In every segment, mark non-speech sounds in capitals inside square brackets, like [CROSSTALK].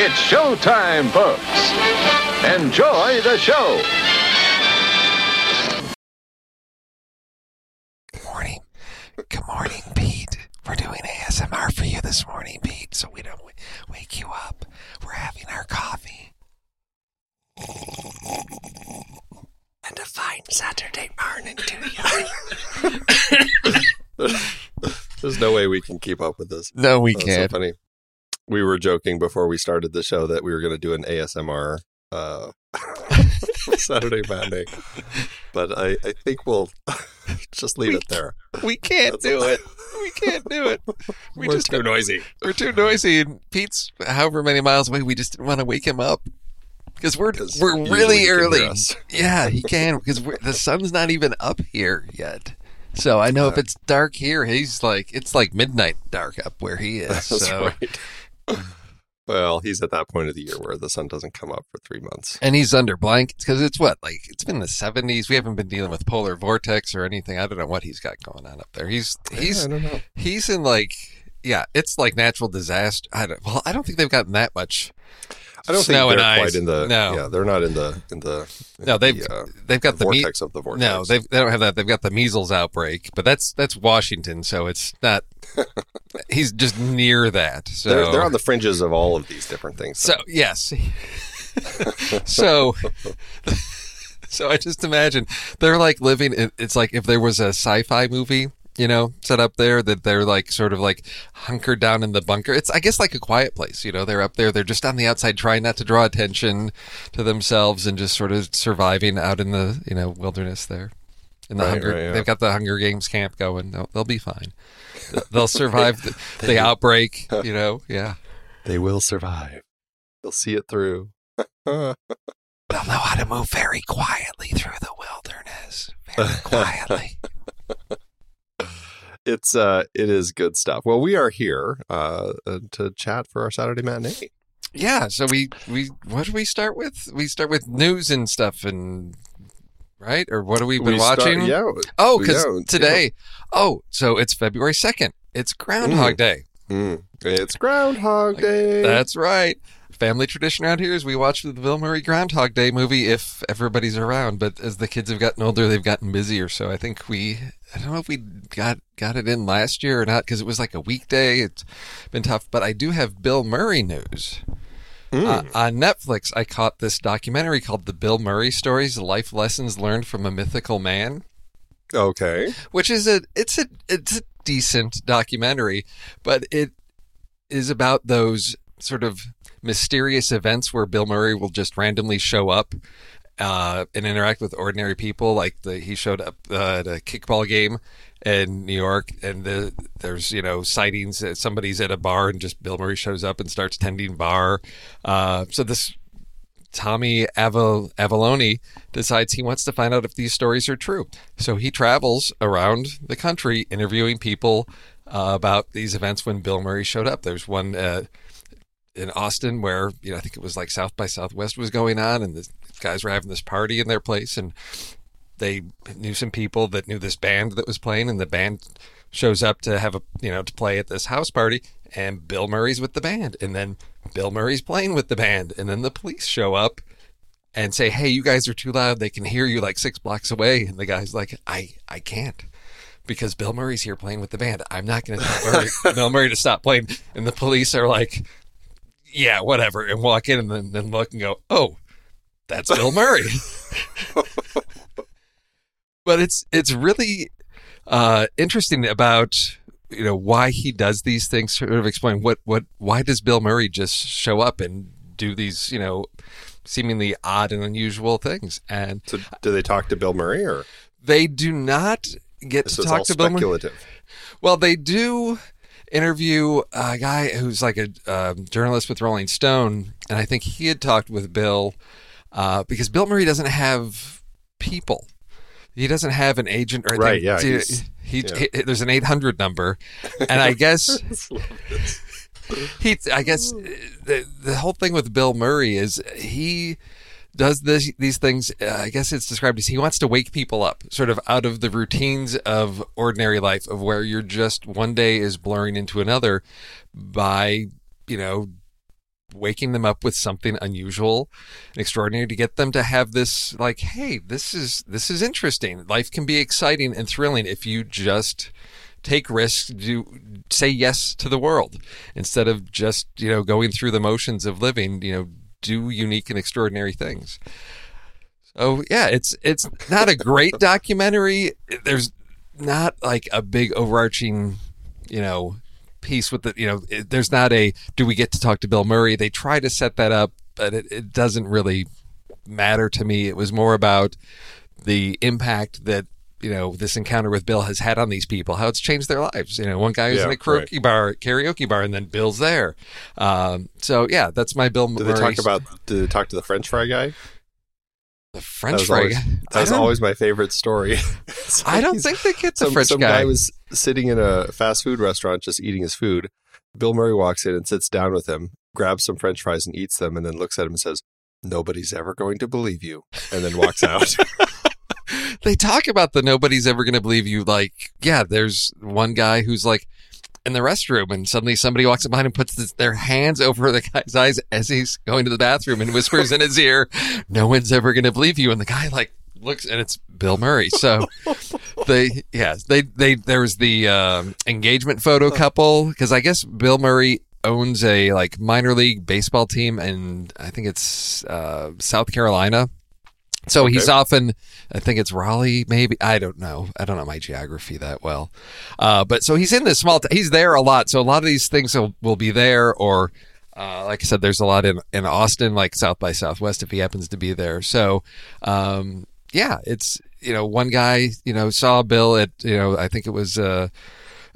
It's showtime, folks. Enjoy the show. Good morning. Good morning, Pete. We're doing ASMR for you this morning, Pete, so we don't w- wake you up. We're having our coffee. And a fine Saturday morning to you. [LAUGHS] There's no way we can keep up with this. no, we That's can't. so funny. We were joking before we started the show that we were going to do an ASMR uh, [LAUGHS] Saturday matinee, but I, I think we'll [LAUGHS] just leave it there. We can't That's do all. it. We can't do it. [LAUGHS] We We're just too noisy. We're too noisy, and Pete's however many miles away. We just didn't want to wake him up because we're 'Cause we're really he can hear early. Yeah, he can because the sun's not even up here yet. So I know if it's dark here, he's like it's like midnight dark up where he is. That's so right. [LAUGHS] Well, he's at that point of the year where the sun doesn't come up for three months. and he's under blankets because it's what like it's been the seventies. We haven't been dealing with polar vortex or anything. I don't know what he's got going on up there. He's he's I don't know. he's in like yeah, it's like natural disaster. I don't, well, I don't think they've gotten that much I don't snow think they're quite in the. no, Yeah, they're not in the in the. no, they've the, uh, they've got the, me- vortex of the vortex. No, they've, they don't have that. They've got the measles outbreak, but that's that's Washington, so it's not. [LAUGHS] he's just near that. So They're, they're on the fringes of all of these different things. So yes. [LAUGHS] [LAUGHS] so so I just imagine they're like living in, it's like if there was a sci-fi movie, you know, set up there that they're like sort of like hunkered down in the bunker. It's I guess like a quiet place, you know, they're up there, they're just on the outside trying not to draw attention to themselves and just sort of surviving out in the, you know, wilderness there. In the Right, Hunger, right, yeah. they've got the Hunger Games camp going. They'll, they'll be fine. They'll survive the, [LAUGHS] the outbreak. [LAUGHS] You know, yeah. they will survive. They'll see it through. They'll know how to move very quietly through the wilderness. Very [LAUGHS] quietly. It's uh, it is good stuff. Well, we are here uh, uh, to chat for our Saturday matinee. Yeah, so we we what do we start with? We start with news and stuff and right or what have we been We start- watching? yeah. Oh, because yeah, today. Oh, so it's February second. It's Groundhog Day. Mm. It's Groundhog Day. That's right. Family tradition around here is we watch the Bill Murray Groundhog Day movie if everybody's around. But as the kids have gotten older, they've gotten busier. So I think we, I don't know if we got got it in last year or not because it was like a weekday. It's been tough. But I do have Bill Murray news. Uh, on Netflix, I caught this documentary called "The Bill Murray Stories: Life Lessons Learned from a Mythical Man." okay. which is a it's a it's a decent documentary, but it is about those sort of mysterious events where Bill Murray will just randomly show up uh, and interact with ordinary people. Like the, he showed up uh, at a kickball game in New York, and the, there's you know sightings. That somebody's at a bar, and just Bill Murray shows up and starts tending bar. Uh, so this Tommy Aval- Avallone decides he wants to find out if these stories are true. So he travels around the country interviewing people uh, about these events when Bill Murray showed up. There's one uh, in Austin where, you know, I think it was like South by Southwest was going on and the guys were having this party in their place and they knew some people that knew this band that was playing and the band shows up to have a you know to play at this house party and Bill Murray's with the band and then Bill Murray's playing with the band and then the police show up and say hey you guys are too loud. They can hear you like 6 blocks away. And the guy's like I I can't because Bill Murray's here playing with the band. I'm not going to tell [LAUGHS] Bill Murray to stop playing. And the police are like yeah whatever and walk in and then, then look and go oh that's Bill Murray [LAUGHS] but it's it's really uh, interesting about you know why he does these things. Sort of explain what what why does Bill Murray just show up and do these you know seemingly odd and unusual things, and So, do they talk to Bill Murray or they do not get so to talk to Bill Murray. Well, they do interview a guy who's like a um journalist with Rolling Stone, and I think he had talked with Bill uh, because Bill Murray doesn't have people. He doesn't have an agent or Right, yeah, he's- he, yeah. he- there's an 800 number, and I guess [LAUGHS] he. I guess the the whole thing with Bill Murray is he does this these things uh, i guess it's described as he wants to wake people up sort of out of the routines of ordinary life of where you're just one day is blurring into another by you know waking them up with something unusual and extraordinary to get them to have this like hey this is this is interesting. Life can be exciting and thrilling if you just take risks do say yes to the world instead of just you know going through the motions of living you know do unique and extraordinary things. So yeah it's it's not a great [LAUGHS] documentary. There's not like a big overarching you know piece with the you know it, there's not a do we get to talk to bill murray? They try to set that up but it, it doesn't really matter to me. It was more about the impact that you know this encounter with bill has had on these people how it's changed their lives you know one guy was Yeah, in a karaoke bar karaoke bar and then bill's there um, so yeah that's my bill Do murray they talk about? Do they talk to the French fry guy? the That french fry always, guy. that was always my favorite story. [LAUGHS] I don't think they get the some, French some guy. guy was sitting in a fast food restaurant just eating his food. Bill Murray walks in and sits down with him, grabs some French fries and eats them, and then looks at him and says, "Nobody's ever going to believe you," and then walks out. [LAUGHS] they talk about the nobody's ever going to believe you. Like, yeah, there's one guy who's like, in the restroom, and suddenly somebody walks up behind him, puts this, their hands over the guy's eyes as he's going to the bathroom, and whispers in his ear, "No one's ever going to believe you." And the guy like looks, and it's Bill Murray. So [LAUGHS] they, yeah, they, they, there was the um, engagement photo couple because I guess Bill Murray owns a like minor league baseball team, and I think it's uh, South Carolina. So he's often, I think it's Raleigh, maybe. I don't know. I don't know my geography that well. Uh, but so he's in this small, t- he's there a lot. So a lot of these things will, will be there. Or, uh, like I said, there's a lot in, in Austin, like South by Southwest, if he happens to be there. So, um, yeah, it's, you know, one guy, you know, saw Bill at, you know, I think it was, uh,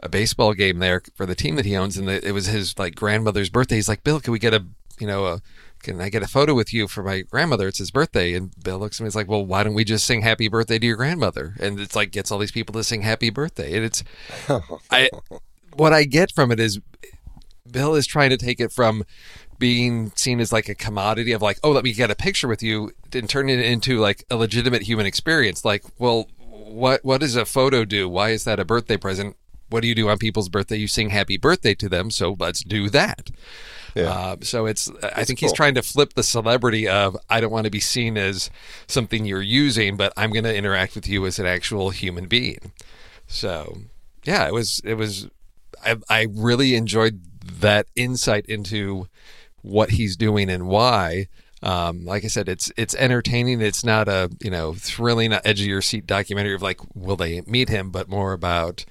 a baseball game there for the team that he owns, and the, it was his like grandmother's birthday. He's like, Bill, can we get a you know a can I get a photo with you for my grandmother? It's his birthday, and Bill looks at me. He's like, well, why don't we just sing happy birthday to your grandmother? And it's like gets all these people to sing happy birthday, and it's I what I get from it is Bill is trying to take it from being seen as like a commodity of like, oh, let me get a picture with you, and turn it into like a legitimate human experience. Like, well, what what does a photo do? Why is that a birthday present? What do you do on people's birthday? You sing happy birthday to them, so let's do that. Yeah. Uh, so it's I think he's trying to flip the celebrity of I don't want to be seen as something you're using, but I'm going to interact with you as an actual human being. So yeah, it was it was I, I really enjoyed that insight into what he's doing and why. Um, like I said, it's it's entertaining. It's not a you know thrilling, edge of your seat documentary of like will they meet him, but more about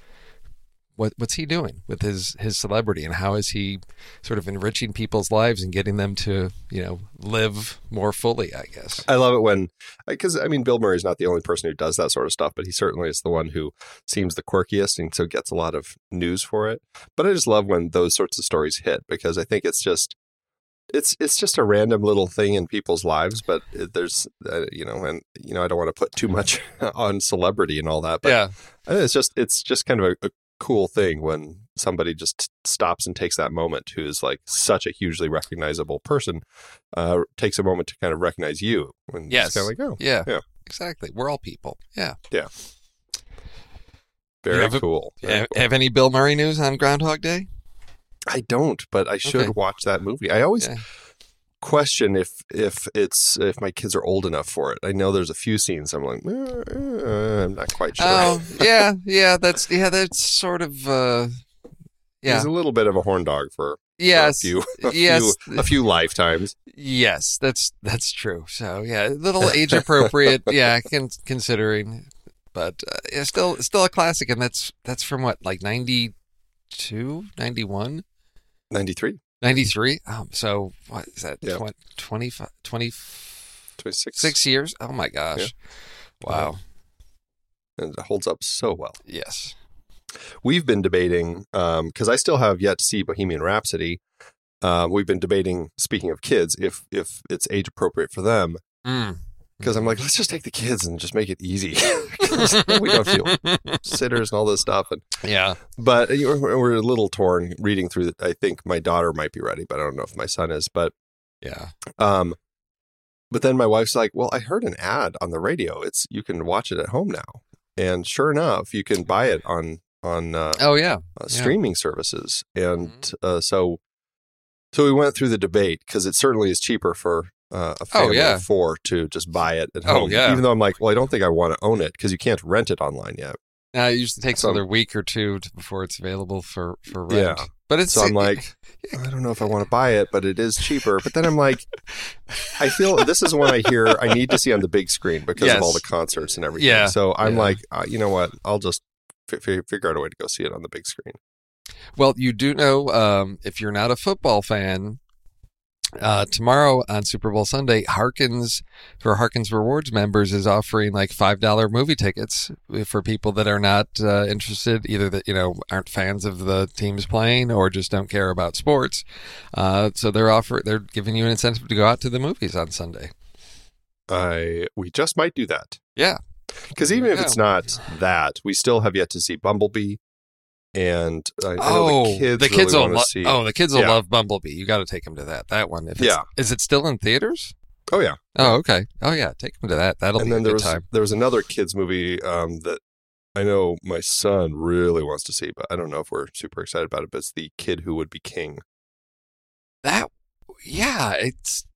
what what's he doing with his his celebrity and how is he sort of enriching people's lives and getting them to you know live more fully. I guess. I love it when, because I mean, Bill murray is not the only person who does that sort of stuff, but he certainly is the one who seems the quirkiest and so gets a lot of news for it. But I just love when those sorts of stories hit because I think it's just, it's it's just a random little thing in people's lives, but there's, uh, you know, and you know, I don't want to put too much [LAUGHS] on celebrity and all that, but yeah. It's just it's just kind of a, a cool thing when somebody just stops and takes that moment who's like such a hugely recognizable person uh, takes a moment to kind of recognize you and Yes. kind of like oh Yeah. Yeah. Exactly. We're all people. Yeah. very have a- Very Have, cool. have any Bill Murray news on Groundhog Day? I don't but I should Okay. watch that movie I always Yeah. Question if if it's if my kids are old enough for it I know there's a few scenes I'm like eh, I'm not quite sure Oh, [LAUGHS] yeah, yeah. That's yeah. That's sort of uh, yeah. he's a little bit of a horn dog for, for Yes. a few a yes. few [LAUGHS] a few lifetimes Yes. That's that's true. So yeah, a little [LAUGHS] age appropriate. yeah, con- considering, but uh, yeah, still still a classic, and that's that's from what like 92, 91? 93 93? Um, so what is that? Yeah. Twen- 25, 26 26 years? Oh my gosh! Wow. and it holds up so well Yes. we've been debating because I still have yet to see Bohemian Rhapsody. Um, we've been debating, speaking of kids, if if it's age appropriate for them. Mm. Because I'm like, let's just take the kids and just make it easy. [LAUGHS] we don't feel [LAUGHS] sitters and all this stuff. And yeah. but we're, a little torn reading through. it. I think my daughter might be ready, but I don't know if my son is. But Yeah. um, but then my wife's like, well, I heard an ad on the radio. It's you can watch it at home now, and sure enough, you can buy it on on uh, Oh yeah. uh, Yeah. streaming services, and uh, so so we went through the debate because it certainly is cheaper for uh, a family yeah. of four to just buy it at Oh, home. yeah. Even though I'm like, well, I don't think I want to own it because you can't rent it online yet. Uh, it usually takes So- another week or two to, before it's available for for rent. Yeah. But it's So I'm like, I don't know if I want to buy it, but it is cheaper. But then I'm like, I feel this is one I hear I need to see on the big screen because Yes. of all the concerts and everything. Yeah. So I'm Yeah. like, uh, you know what? I'll just f- f- figure out a way to go see it on the big screen. Well, you do know um, if you're not a football fan, uh, tomorrow on Super Bowl Sunday, Harkins for Harkins Rewards members is offering like five dollar movie tickets for people that are not uh, interested, either that you know aren't fans of the teams playing or just don't care about sports. Uh, so they're offer they're giving you an incentive to go out to the movies on Sunday. I we just might do that. Yeah. Because even if it's not that, we still have yet to see Bumblebee, and I, I know Oh, the kids the kids really will lo- see. oh the kids will Yeah. love Bumblebee. You got to take them to that that one. If it's, Yeah. is it still in theaters? oh yeah. Oh okay. Oh yeah, take them to that. That'll and be then there good was time. there was another kids movie um, that I know my son really wants to see, but I don't know if we're super excited about it. But it's the kid who would be king. That, yeah, it's.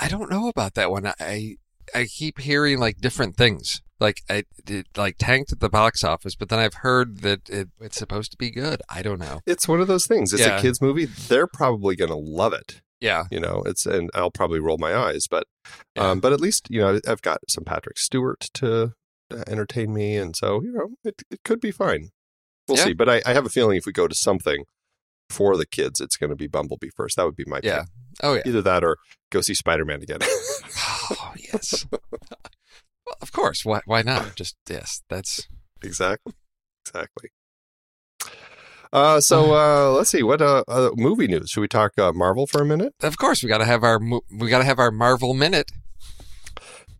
I don't know about that one. I I keep hearing like different things. Like I, it like tanked at the box office, but then I've heard that it, it's supposed to be good. I don't know. It's one of those things. It's Yeah. a kids movie. They're probably going to love it. Yeah, You know, it's and I'll probably roll my eyes, but Yeah. um, but at least you know I've got some Patrick Stewart to uh, entertain me, and so you know it it could be fine. We'll Yeah. see. But I, I have a feeling if we go to something for the kids, it's going to be Bumblebee first. That would be my yeah. pick. Oh yeah. Either that or go see Spider Man again. [SIGHS] Oh yes. [LAUGHS] well, of course. Why? Why not? Just yes. That's [LAUGHS] exactly, exactly. Uh, so [SIGHS] uh, let's see what uh, uh, movie news. Should we talk uh, Marvel for a minute? of course we got to have our mo- we got to have our Marvel minute.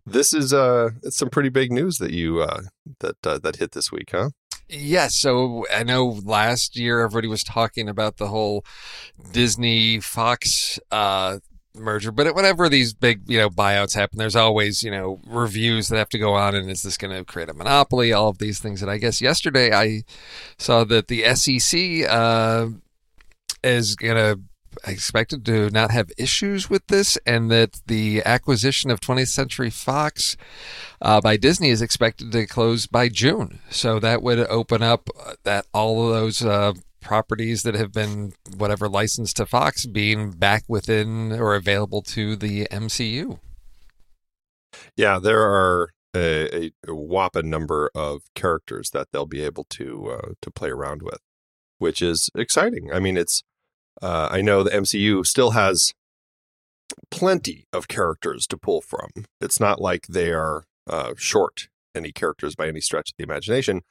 This is uh, it's some pretty big news that you uh, that uh, that hit this week, huh? Yes. So I know last year everybody was talking about the whole Disney Fox uh, merger, but whenever these big you know buyouts happen, there's always you know reviews that have to go on, and is this going to create a monopoly? All of these things. And I guess yesterday I saw that the SEC uh, is going to. Expected to not have issues with this, and that the acquisition of 20th Century Fox uh, by Disney is expected to close by June. So that would open up uh, that all of those uh, properties that have been whatever licensed to Fox being back within or available to the MCU. Yeah, there are a, a whopping number of characters that they'll be able to uh, to play around with, which is exciting. I mean, it's uh, I know the MCU still has plenty of characters to pull from. It's not like they are uh, short any characters by any stretch of the imagination,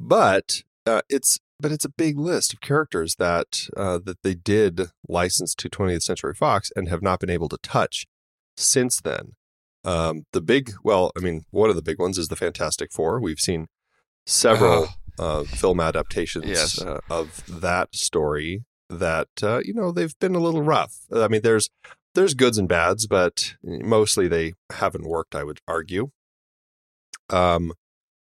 but uh, it's but it's a big list of characters that uh, that they did license to 20th Century Fox and have not been able to touch since then. Um, the big, well, I mean, one of the big ones is the Fantastic Four. We've seen several uh, film adaptations Yes. uh, of that story that uh, you know they've been a little rough. I mean, there's there's goods and bads, but mostly they haven't worked. I would argue. Um,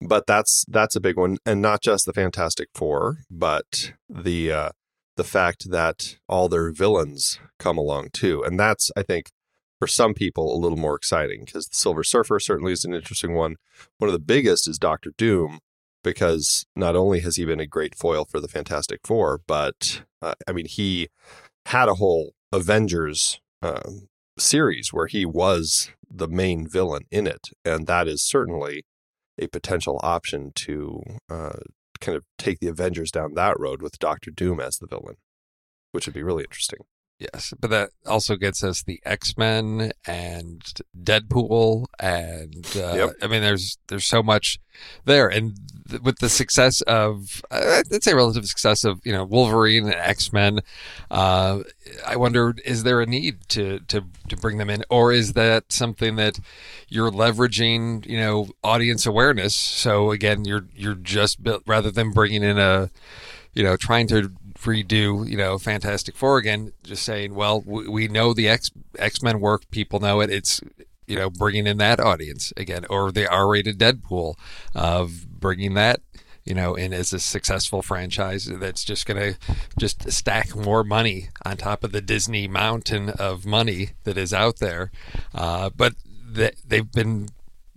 but that's that's a big one, and not just the Fantastic Four, but the uh, the fact that all their villains come along too, and that's I think for some people a little more exciting because the Silver Surfer certainly is an interesting one. One of the biggest is Doctor Doom because not only has he been a great foil for the Fantastic Four, but uh, I mean he had a whole Avengers um, series where he was the main villain in it, and that is certainly a potential option to uh, kind of take the Avengers down that road with Doctor Doom as the villain, which would be really interesting. Yes, but that also gets us the X Men and Deadpool, and uh, Yep. I mean, there's there's so much there, and th- with the success of uh, I'd say relative success of you know Wolverine and X Men, uh, I wonder is there a need to to to bring them in, or is that something that you're leveraging you know audience awareness? So again, you're you're just built rather than bringing in a you know, trying to redo, you know, Fantastic Four again, just saying, well, we, we know the X X Men work, people know it. It's you know, bringing in that audience again, or the R-rated Deadpool of bringing that, you know, in as a successful franchise that's just going to just stack more money on top of the Disney mountain of money that is out there. Uh, but they, they've been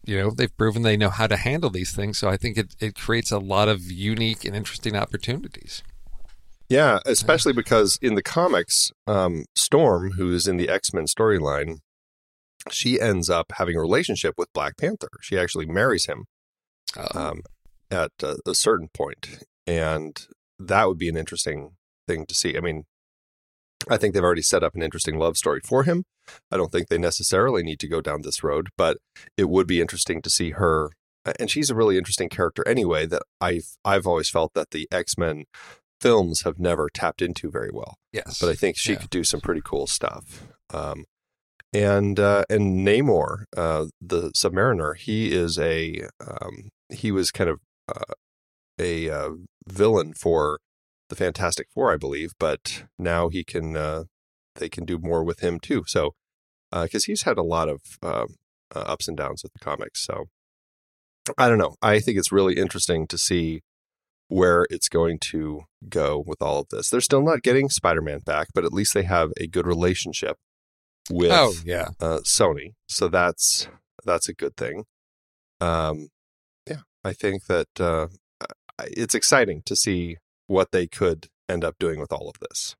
you know they've proven they know how to handle these things so i think it, it creates a lot of unique and interesting opportunities Yeah, especially because in the comics, um, Storm, who is in the X Men storyline, she ends up having a relationship with Black Panther. She actually marries him uh, um, at a, a certain point, and that would be an interesting thing to see. I mean, I think they've already set up an interesting love story for him. I don't think they necessarily need to go down this road, but it would be interesting to see her. And she's a really interesting character anyway. That I've I've always felt that the X Men films have never tapped into very well yes but I think she Yeah. could do some pretty cool stuff. Um, and uh, and Namor, uh, the Submariner, he is a um, he was kind of uh, a uh, villain for the Fantastic Four, I believe, but now he can uh, they can do more with him too. So because he's had a lot of um, uh, ups and downs with the comics, so I don't know. I think it's really interesting to see where it's going to go with all of this. They're still not getting Spider-Man back, but at least they have a good relationship with Oh yeah, uh, Sony. So that's that's a good thing. Um, yeah, I think that uh, it's exciting to see what they could end up doing with all of this.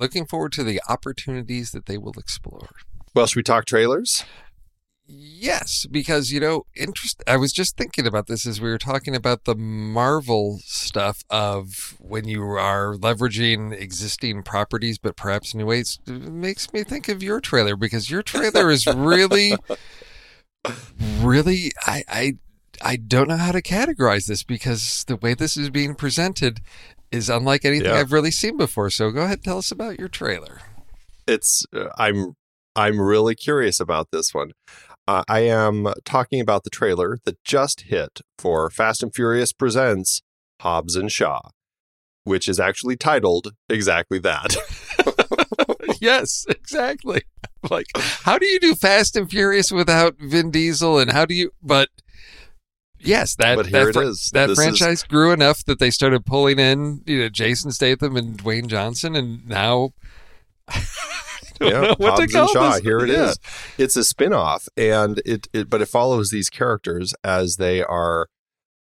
looking forward to the opportunities that they will explore. Well, should we talk trailers? Yes, because you know, interest. I was just thinking about this as we were talking about the Marvel stuff of when you are leveraging existing properties, but perhaps new ways. It makes me think of your trailer because your trailer is really, really. I I I don't know how to categorize this because the way this is being presented is unlike anything Yeah. I've really seen before. So go ahead, tell us about your trailer. It's uh, I'm I'm really curious about this one. Uh, I am talking about the trailer that just hit for Fast and Furious presents Hobbs and Shaw, which is actually titled exactly that. [LAUGHS] yes, exactly. Like, how do you do Fast and Furious without Vin Diesel? And how do you? But yes, that But here that, it fr- is. that This is- franchise grew enough that they started pulling in, you know, Jason Statham and Dwayne Johnson, and now. Don't [LAUGHS] yeah, know what Hobbs to call and Shaw. this. Here it is. Yeah. It's a spin-off and it, it but it follows these characters as they are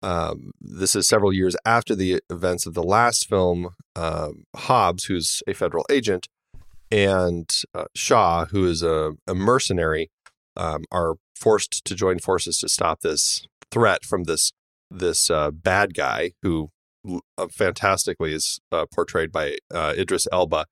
um, this is several years after the events of the last film um, Hobbs who's a federal agent and uh, Shaw who is a, a mercenary um, are forced to join forces to stop this threat from this this uh, bad guy who uh, fantastically is uh, portrayed by uh, Idris Elba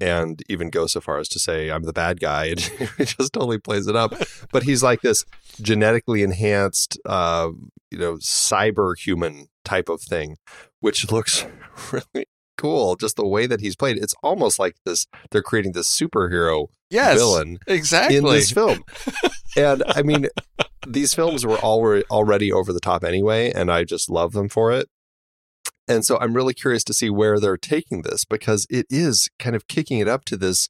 and even go so far as to say I'm the bad guy [LAUGHS] and he just totally plays it up. But he's like this genetically enhanced uh you know cyber human type of thing which looks [LAUGHS] really cool just the way that he's played. It's almost like this they're creating this superhero Yes, villain exactly. in this film. [LAUGHS] And i mean these films were already already over the top anyway and i just love them for it and so i'm really curious to see where they're taking this because it is kind of kicking it up to this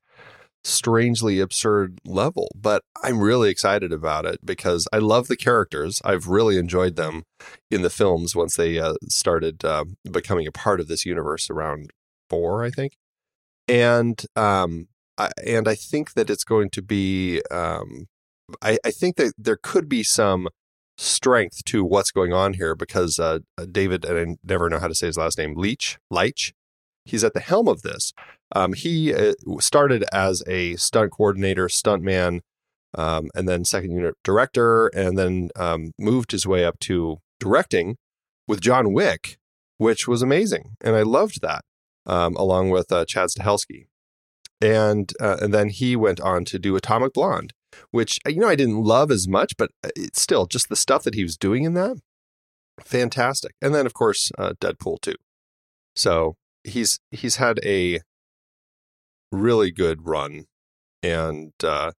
strangely absurd level but i'm really excited about it because i love the characters. I've really enjoyed them in the films once they uh, started uh, becoming a part of this universe around four i think. And um I, and i think that it's going to be um I, I think that there could be some strength to what's going on here because uh, David, and I never know how to say his last name, Leach, Leitch, he's at the helm of this. Um, he uh, started as a stunt coordinator, stuntman, um, and then second unit director, and then um, moved his way up to directing with John Wick, which was amazing, and I loved that, um, along with uh, Chad Stahelski, and uh, and then he went on to do Atomic Blonde which uh, you know I didn't love as much, but uh, it's still just the stuff that he was doing in that, fantastic. And then of course uh, Deadpool too. So he's he's had a really good run, and uh,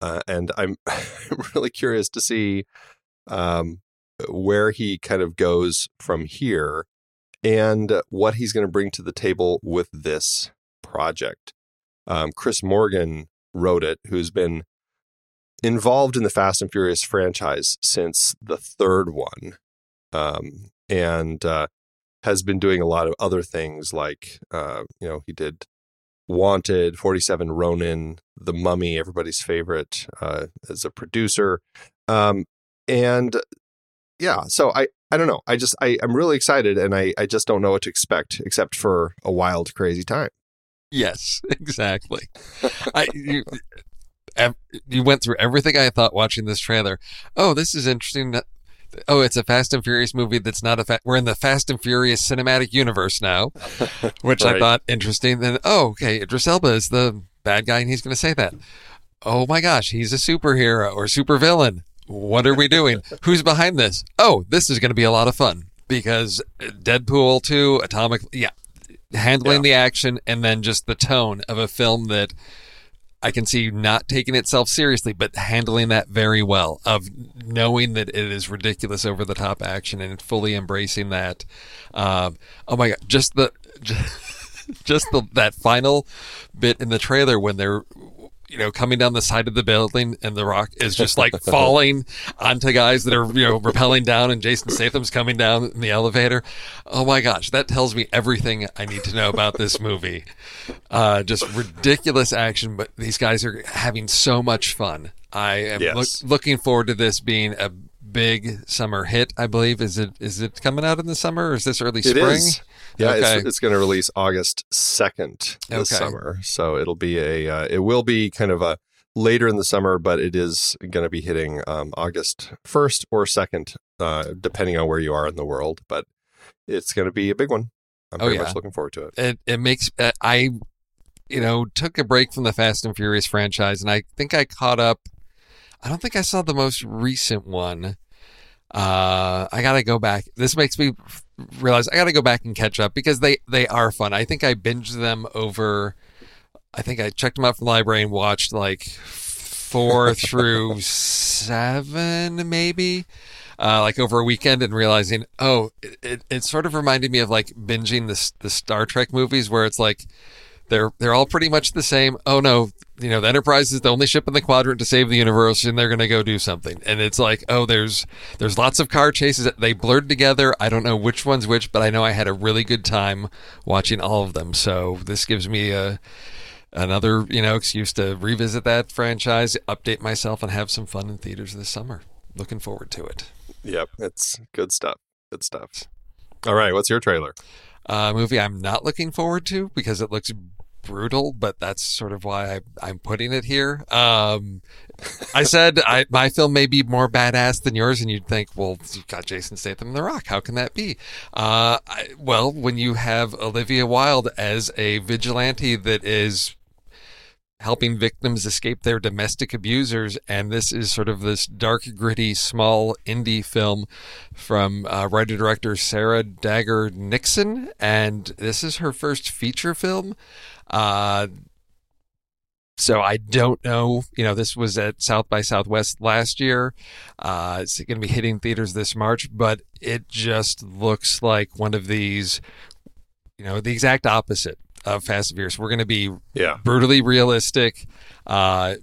uh, and I'm [LAUGHS] really curious to see um, where he kind of goes from here, and what he's going to bring to the table with this project. Um, Chris Morgan wrote it, who's been involved in the Fast and Furious franchise since the third one, um, and uh, has been doing a lot of other things like uh, you know he did Wanted, Forty Seven Ronin, The Mummy, everybody's favorite uh, as a producer, um, and yeah, so I. I don't know. I just I, I'm really excited and I, I just don't know what to expect except for a wild, crazy time. Yes, [LAUGHS] exactly. I you, ev- you went through everything I thought watching this trailer. Oh, this is interesting. Oh, it's a Fast and Furious movie that's not a fa- we're in the Fast and Furious cinematic universe now, [LAUGHS] which I thought interesting. Then oh, okay, Idris Elba is the bad guy and he's going to say that. Oh my gosh, he's a superhero or supervillain. What are we doing? [LAUGHS] Who's behind this? Oh, this is going to be a lot of fun because Deadpool 2, Atomic, yeah, handling the action and then just the tone of a film that I can see you not taking itself seriously, but handling that very well. Of knowing that it is ridiculous, over the top action, and fully embracing that. Um, oh my god, just the [LAUGHS] just the that final bit in the trailer when they're you know, coming down the side of the building and the rock is [LAUGHS] just like falling onto guys that are, you know, rappelling down and Jason Statham's coming down in the elevator. Oh my gosh, that tells me everything I need to know about this movie. Uh, just ridiculous action, but these guys are having so much fun. I am Yes. look, looking forward to this being a big summer hit, I believe. Is it is it coming out in the summer or is this early It spring? is. Yeah, Okay. it's, it's going to release August second this Okay. summer, so it'll be a uh, it will be kind of a later in the summer, but it is going to be hitting um, August first or second, uh, depending on where you are in the world. But it's going to be a big one. I'm Oh, very yeah. much looking forward to it. it it makes uh, I you know took a break from the Fast and Furious franchise and I think I caught up I don't think I saw the most recent one uh I got to go back. This makes me realize I got to go back and catch up because they they are fun. I think I binged them over I think I checked them out from the library and watched like 4 [LAUGHS] through 7 maybe uh, like over a weekend and realizing, oh, it, it, it sort of reminded me of like binging the the Star Trek movies where it's like they're they're all pretty much the same. Oh no, you know the Enterprise is the only ship in the quadrant to save the universe, and they're going to go do something. And it's like, oh, there's there's lots of car chases. They blurred together. I don't know which one's which, but I know I had a really good time watching all of them. So this gives me a another you know excuse to revisit that franchise, update myself, and have some fun in theaters this summer. Looking forward to it. Yep, it's good stuff. Good stuff. All right, what's your trailer? uh, movie I'm not looking forward to because it looks brutal, but that's sort of why I, I'm putting it here. Um, I said I, my film may be more badass than yours, and you'd think, well, you've got Jason Statham and The Rock. How can that be? Uh, I, well, when you have Olivia Wilde as a vigilante that is helping victims escape their domestic abusers. And this is sort of this dark, gritty, small indie film from uh, writer director Sarah Daggar-Nixon. And this is her first feature film. Uh, so I don't know. You know, this was at South by Southwest last year. Uh, it's going to be hitting theaters this March, but it just looks like one of these, you know, the exact opposite of Fast and Furious. We're going to be Yeah, brutally realistic. Uh,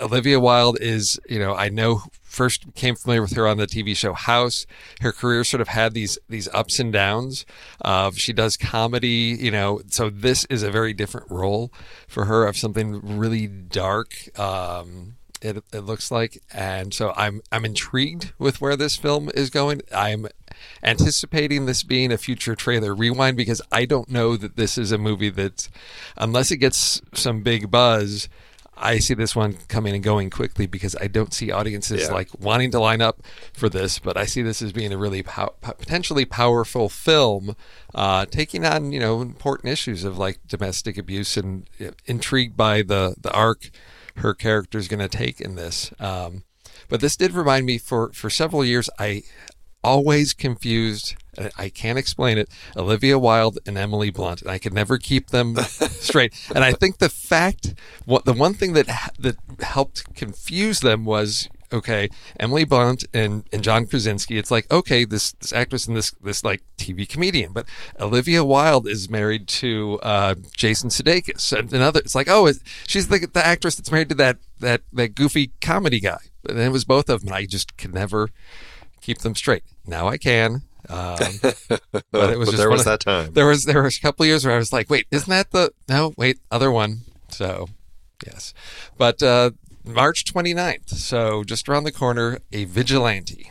Olivia Wilde is, you know, I know first came familiar with her on the TV show House. Her career sort of had these these ups and downs. Uh, she does comedy, you know, so this is a very different role for her of something really dark. Um, it, it looks like, and so I'm I'm intrigued with where this film is going. I'm anticipating this being a future trailer rewind because I don't know that this is a movie that, unless it gets some big buzz, I see this one coming and going quickly because I don't see audiences Yeah. like wanting to line up for this. But I see this as being a really pow- potentially powerful film, uh, taking on you know important issues of like domestic abuse and uh, intrigued by the the arc her character is going to take in this. Um, but this did remind me for for several years I always confused I can't explain it Olivia Wilde and Emily Blunt and I could never keep them [LAUGHS] straight. And I think the fact what the one thing that that helped confuse them was okay Emily Blunt and, and John Krasinski it's like okay this this actress and this this like TV comedian but Olivia Wilde is married to uh, Jason Sudeikis and another it's like oh it, she's the the actress that's married to that that that goofy comedy guy And it was both of them I just could never keep them straight. Now I can. Um, [LAUGHS] but it was just there was of- that time. there was there was a couple years where I was like, wait, isn't that the no? Wait, other one. So yes, but uh, March 29th, so just around the corner, a vigilante.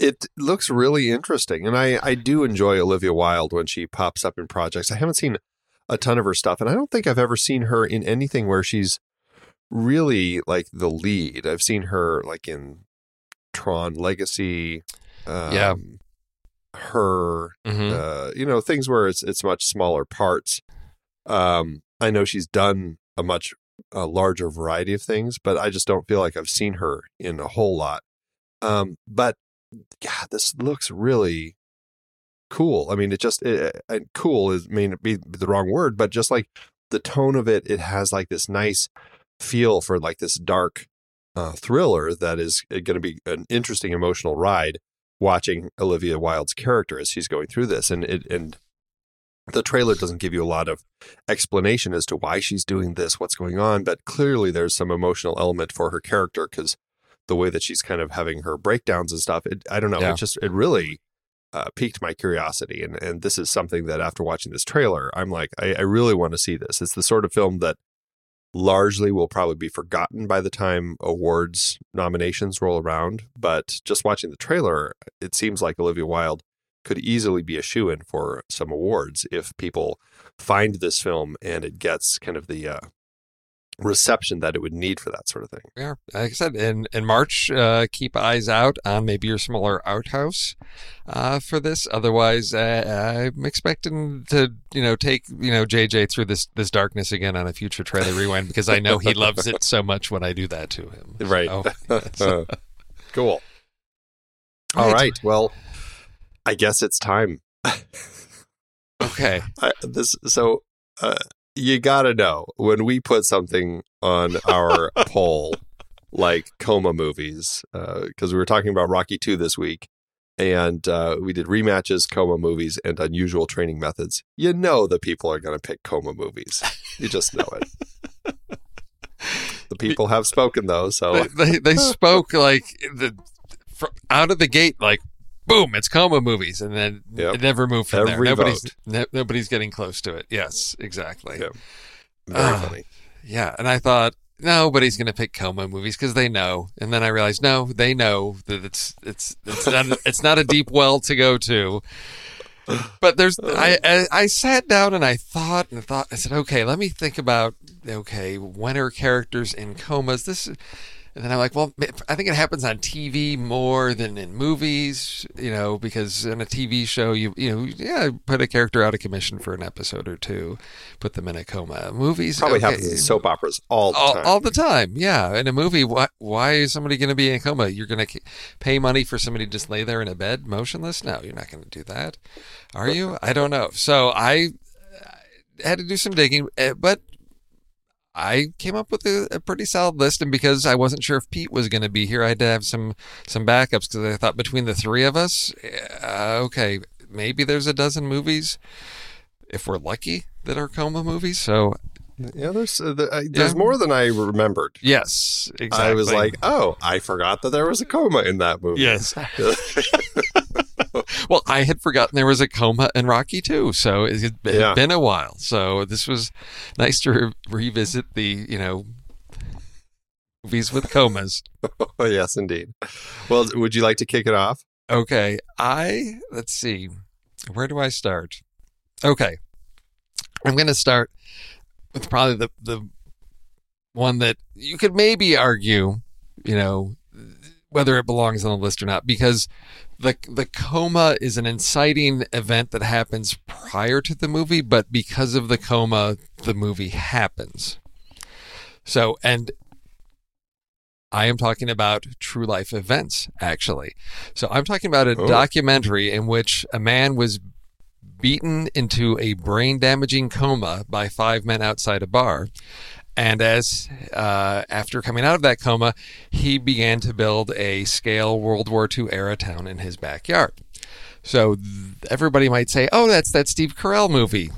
It looks really interesting, and I I do enjoy Olivia Wilde when she pops up in projects. I haven't seen a ton of her stuff, and I don't think I've ever seen her in anything where she's really like the lead. I've seen her like in Tron Legacy. Um, Yeah. Her, Mhm. uh, you know, things where it's it's much smaller parts. Um, I know she's done a much a larger variety of things, but I just don't feel like I've seen her in a whole lot. Um, but God, this looks really cool. I mean, it just it, it, cool is may not be the wrong word, but just like the tone of it, it has like this nice feel for like this dark uh, thriller that is going to be an interesting emotional ride watching Olivia Wilde's character as she's going through this, and it and the trailer doesn't give you a lot of explanation as to why she's doing this, what's going on, but clearly there's some emotional element for her character because the way that she's kind of having her breakdowns and stuff. It, I don't know. Yeah. It just it really uh, piqued my curiosity, and and this is something that after watching this trailer, I'm like, I, I really want to see this. It's the sort of film that largely will probably be forgotten by the time awards nominations roll around. But just watching the trailer, it seems like Olivia Wilde could easily be a shoe in for some awards if people find this film and it gets kind of the uh, reception that it would need for that sort of thing. Yeah, like I said, in in March, uh, keep eyes out on maybe your smaller arthouse uh, for this. Otherwise, uh, I'm expecting to you know take you know JJ through this this darkness again on a future trailer rewind because I know he loves it so much when I do that to him. [LAUGHS] Right. So, [LAUGHS] cool. All Right. right. Well, I guess it's time. [LAUGHS] okay. I, this so uh, you got to know when we put something on our [LAUGHS] poll like coma movies because we were talking about Rocky 2 this week and uh, we did rematches coma movies and unusual training methods you know the people are to pick coma movies you just know it the people have spoken though so They, they they [LAUGHS] spoke like the out of the gate like. Boom! It's coma movies, and then Yep. it never moved from Every there. Nobody's no, nobody's getting close to it. Yes, exactly. Yep. very Ah. funny Yeah, and I thought nobody's going to pick coma movies because they know, and then I realized no, they know that it's it's it's not [LAUGHS] it's not a deep well to go to. But there's I, I I sat down and I thought and thought I said okay, let me think about okay when are characters in comas this. And then I'm like, well, I think it happens on TV more than in movies, you know, because in a TV show, you you know, yeah, put a character out of commission for an episode or two, put them in a coma. Movies probably okay, happens in soap operas all the all, time all the time. Yeah, in a movie, why why is somebody going to be in a coma? You're going to pay money for somebody to just lay there in a bed motionless? No, you're not going to do that, are you? I don't know. So I had to do some digging, eh, but I came up with a, a pretty solid list, and because I wasn't sure if Pete was going to be here, I had to have some some backups because I thought between the three of us, uh, okay, maybe there's a dozen movies if we're lucky that are coma movies. So Yeah, there's uh, the, I, there's Yeah. more than I remembered. yes, exactly. I was like, oh, I forgot that there was a coma in that movie. yes. [LAUGHS] [LAUGHS] [LAUGHS] well, I had forgotten there was a coma in Rocky too, so it had been, Yeah. been a while. So this was nice to re- revisit the you know movies with comas. [LAUGHS] oh, yes, indeed. Well, would you like to kick it off? Okay, I let's see, where do I start? Okay, I'm going to start with probably the the one that you could maybe argue, you know, whether it belongs on the list or not, because the the coma is an inciting event that happens prior to the movie, but because of the coma, the movie happens. So, and I am talking about true life events, actually. So I'm talking about a Oh. documentary in which a man was beaten into a brain damaging coma by five men outside a bar. And as uh, after coming out of that coma, he began to build a scale World War II era town in his backyard. So th- everybody might say, "Oh, that's that Steve Carell movie."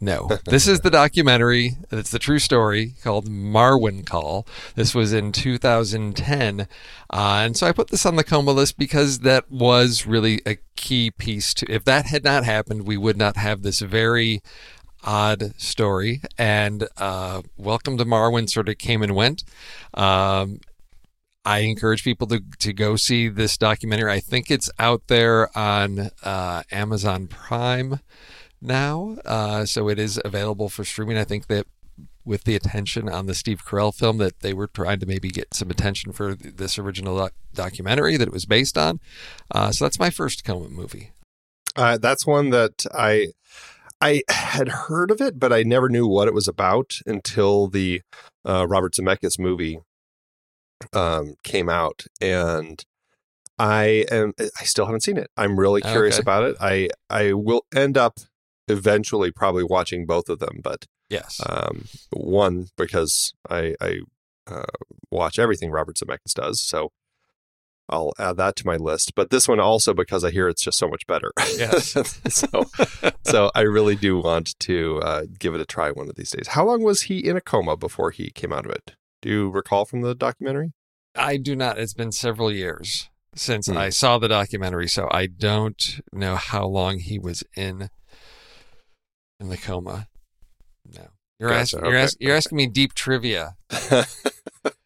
No, [LAUGHS] this is the documentary. It's the true story called Marwencol. This was in 2010, uh, and so I put this on the coma list because that was really a key piece to. If that had not happened, we would not have this very odd story. And uh, Welcome to Marwen sort of came and went. Um, I encourage people to, to go see this documentary. I think it's out there on uh, Amazon Prime now, uh, so it is available for streaming. I think that with the attention on the Steve Carell film, that they were trying to maybe get some attention for this original doc- documentary that it was based on. Uh, so that's my first Coma movie. Uh, that's one that I I had heard of it, but I never knew what it was about until the uh, Robert Zemeckis movie um, came out, and I am I still haven't seen it. I'm really curious Okay. about it. I I will end up eventually probably watching both of them, but Yes. um, one because I I uh, watch everything Robert Zemeckis does, so I'll add that to my list. But this one also because I hear it's just so much better. Yes. [LAUGHS] so, so I really do want to uh, give it a try one of these days. How long was he in a coma before he came out of it? Do you recall from the documentary? I do not. It's been several years since Hmm. I saw the documentary, so I don't know how long he was in in the coma. No, you're Gotcha, asking you're, okay, you're asking me deep trivia. [LAUGHS]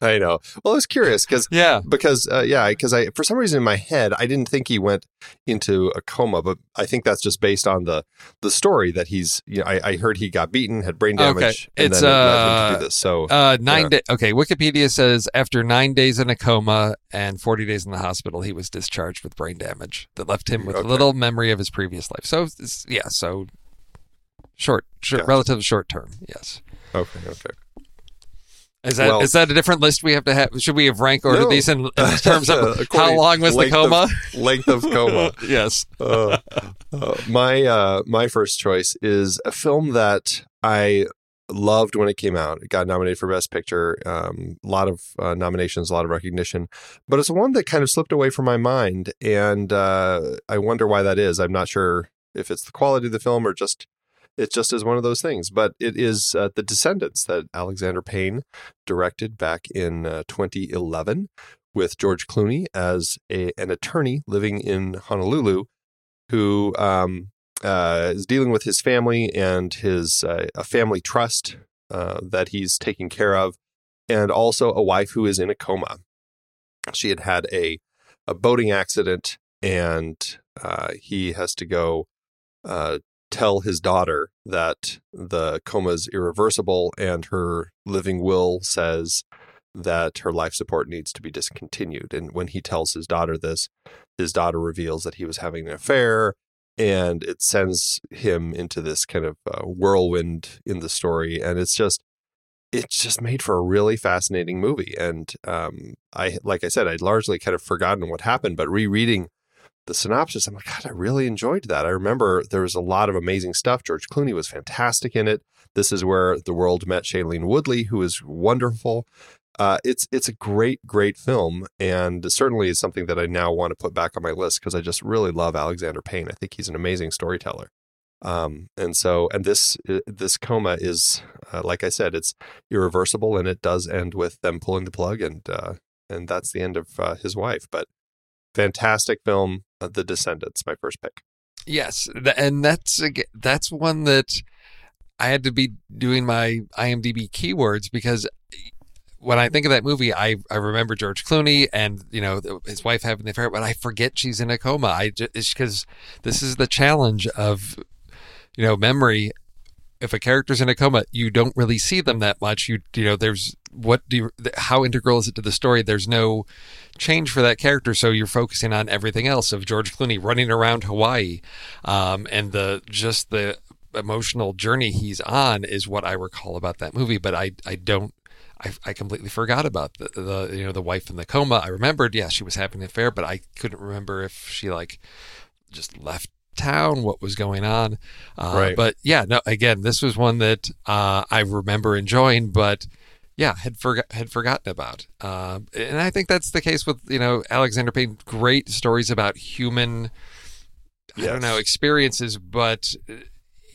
I know. Well, I was curious because [LAUGHS] Yeah, because uh, yeah, because I for some reason in my head I didn't think he went into a coma, but I think that's just based on the the story that he's. You know, I, I heard he got beaten, had brain Okay. damage, and It's, then it led to uh, do this. So uh, nine. Yeah. Day, okay, Wikipedia says after nine days in a coma and forty days in the hospital, he was discharged with brain damage that left him with Okay. little memory of his previous life. So yeah, so short, short Gotcha. relative short term. Yes. okay, okay. Is that is Well- that a different list we have to have? Should we have rank ordered No. these in, in [LAUGHS] terms of how long was the length of- coma? Length of coma. [LAUGHS] yes. Uh, uh, my uh, my first choice is a film that I loved when it came out. It got nominated for Best Picture, um, a lot of uh, nominations, a lot of recognition, but it's one that kind of slipped away from my mind, and uh, I wonder why that is. I'm not sure if it's the quality of the film or just it just is one of those things. But it is uh, The Descendants that Alexander Payne directed back in uh, 2011 with George Clooney as a, an attorney living in Honolulu who um, uh, is dealing with his family and his uh, a family trust uh, that he's taking care of, and also a wife who is in a coma. She had had a a boating accident, and uh, he has to go uh, tell his daughter that the coma is irreversible, and her living will says that her life support needs to be discontinued. And when he tells his daughter this, his daughter reveals that he was having an affair and it sends him into this kind of uh, whirlwind in the story and it's just it's just made for a really fascinating movie and um, i like i said i'd largely kind of forgotten what happened but rereading the synopsis i'm like god i really enjoyed that i remember there was a lot of amazing stuff george clooney was fantastic in it this is where the world met shailene woodley who is wonderful uh, it's it's a great great film and certainly is something that I now want to put back on my list because I just really love Alexander Payne. I think he's an amazing storyteller. Um, and so and this uh, this coma is uh, like I said, it's irreversible and it does end with them pulling the plug and uh, and that's the end of uh, his wife. But fantastic film, uh, The Descendants, my first pick. Yes, and that's that's one that I had to be doing my IMDb keywords because when I think of that movie, I, I remember George Clooney and you know his wife having the affair, but I forget she's in a coma. I because this is the challenge of you know memory. If a character's in a coma, you don't really see them that much. You you know there's what do you, how integral is it to the story? There's no change for that character, so you're focusing on everything else of George Clooney running around Hawaii, um, and the just the emotional journey he's on is what I recall about that movie. But I I don't. I, I completely forgot about the, the you know the wife in the coma. I remembered, yeah, she was having an affair, but I couldn't remember if she like just left town, what was going on. Uh, Right. But yeah, no. Again, this was one that uh, I remember enjoying, but yeah, had forgot had forgotten about. Uh, and I think that's the case with you know Alexander Payne. Great stories about human, I don't know, experiences, but. uh,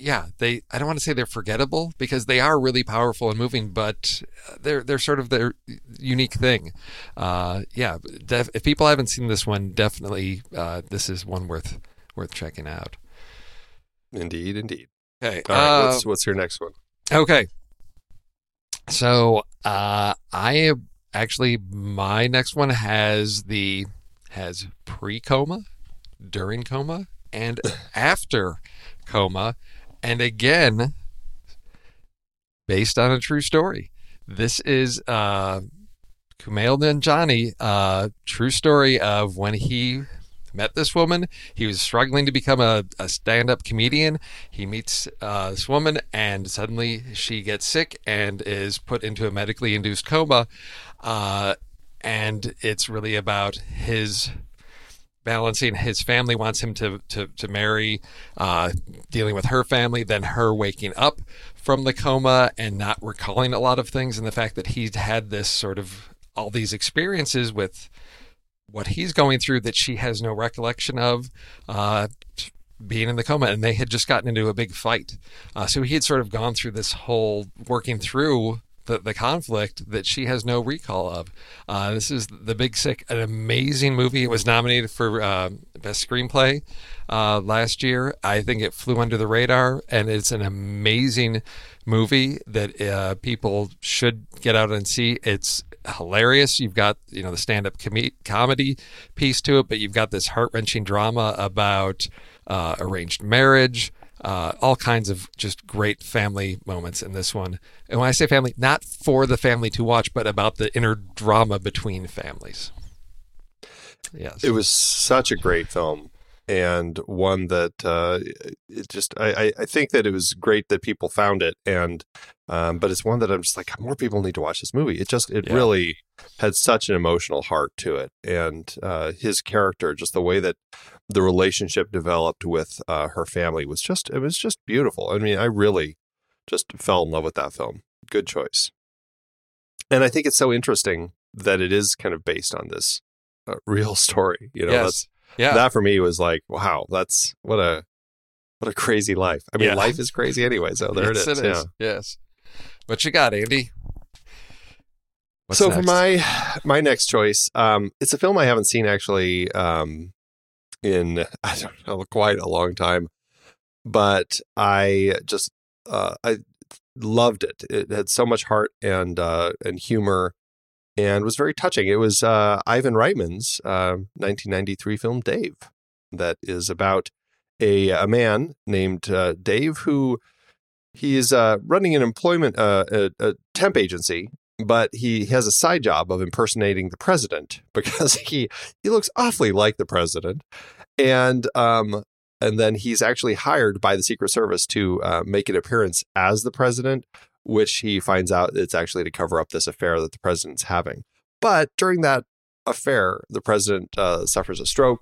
Yeah, they. I don't want to say they're forgettable because they are really powerful and moving, but they're they're sort of their unique thing. Uh, yeah, def, if people haven't seen this one, definitely uh, this is one worth worth checking out. Indeed, indeed. Okay, All right, uh, what's what's your next one? Okay. So, uh, I actually my next one has the has pre-coma, during coma, and [LAUGHS] after coma, and again based on a true story. This is uh Kumail Nanjiani, uh true story of when he met this woman. He was struggling to become a, a stand-up comedian. He meets uh, this woman, and suddenly she gets sick and is put into a medically induced coma. Uh, and it's really about his balancing. His family wants him to to to marry, uh, dealing with her family, then her waking up from the coma and not recalling a lot of things, and the fact that he'd had this sort of all these experiences with what he's going through that she has no recollection of. Uh, being in the coma, and they had just gotten into a big fight. Uh, so he had sort of gone through this whole working through the, the conflict that she has no recall of. Uh, this is The Big Sick, an amazing movie. It was nominated for uh, Best Screenplay uh, last year. I think it flew under the radar, and it's an amazing movie that uh, people should get out and see. It's hilarious. You've got you know the stand up com- comedy piece to it, but you've got this heart wrenching drama about uh, arranged marriage. Uh, all kinds of just great family moments in this one. And when I say family, not for the family to watch, but about the inner drama between families. Yes. It was such a great film and one that uh, it just I, I think that it was great that people found it and um, but it's one that I'm just like more people need to watch this movie. It just it Yeah. really had such an emotional heart to it and uh, his character, just the way that the relationship developed with uh, her family was just it was just beautiful. I mean, I really just fell in love with that film. Good choice. And I think it's so interesting that it is kind of based on this uh, real [LAUGHS] story. You know, that's yes. Yeah. that for me was like, wow, that's what a what a crazy life. I mean, Yeah. life is crazy anyway. So there yes, it is. It is. Yeah. Yes. What you got, Andy? What's so for my my next choice, um, it's a film I haven't seen actually um, in [LAUGHS] I don't know quite a long time, but I just uh, I loved it. It had so much heart and uh, and humor, and was very touching. It was uh, Ivan Reitman's uh, 1993 film Dave, that is about a a man named uh, Dave who he is uh, running an employment uh, a, a temp agency but he has a side job of impersonating the president [LAUGHS] because he he looks awfully like the president and um and then he's actually hired by the secret service to uh, make an appearance as the president which he finds out it's actually to cover up this affair that the president's having. But during that affair the president uh, suffers a stroke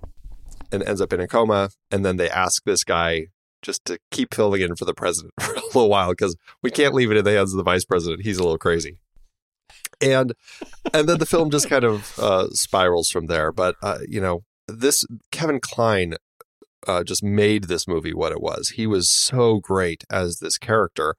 and ends up in a coma and then they ask this guy just to keep filling in for the president [LAUGHS] for a little while because we can't leave it in the hands of the vice president. He's a little crazy. And and then the film just kind of uh, spirals from there. But uh, you know, this Kevin Kline uh, just made this movie what it was. He was so great as this character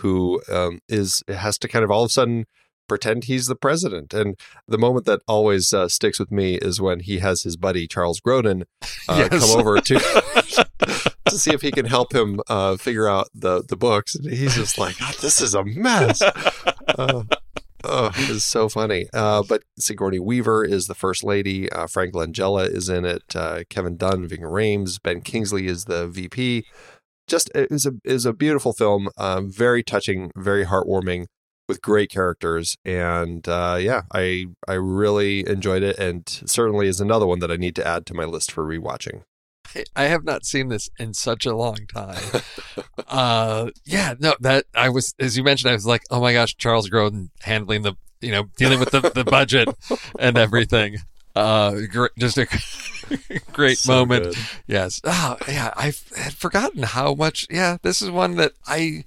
who um, is has to kind of all of a sudden pretend he's the president. And the moment that always uh, sticks with me is when he has his buddy Charles Grodin uh, Yes. come over to. [LAUGHS] To see if he can help him uh, figure out the the books, and he's just like, "God, "This is a mess." [LAUGHS] Oh, it's so funny. Uh, but Sigourney Weaver is the first lady. Uh, Frank Langella is in it. Uh, Kevin Dunn, Ving Rhames, Ben Kingsley is the VP. Just is a is a beautiful film. Um, very touching, very heartwarming, with great characters. And uh, yeah, I I really enjoyed it, and certainly is another one that I need to add to my list for rewatching. I have not seen this in such a long time. [LAUGHS] uh, yeah, no, that I was, as you mentioned, I was like, oh my gosh, Charles Grodin handling the, you know, dealing with the, the budget and everything. Uh, gr- just a [LAUGHS] great So moment. good. Yes. Oh, yeah. I had forgotten how much. Yeah, this is one that I,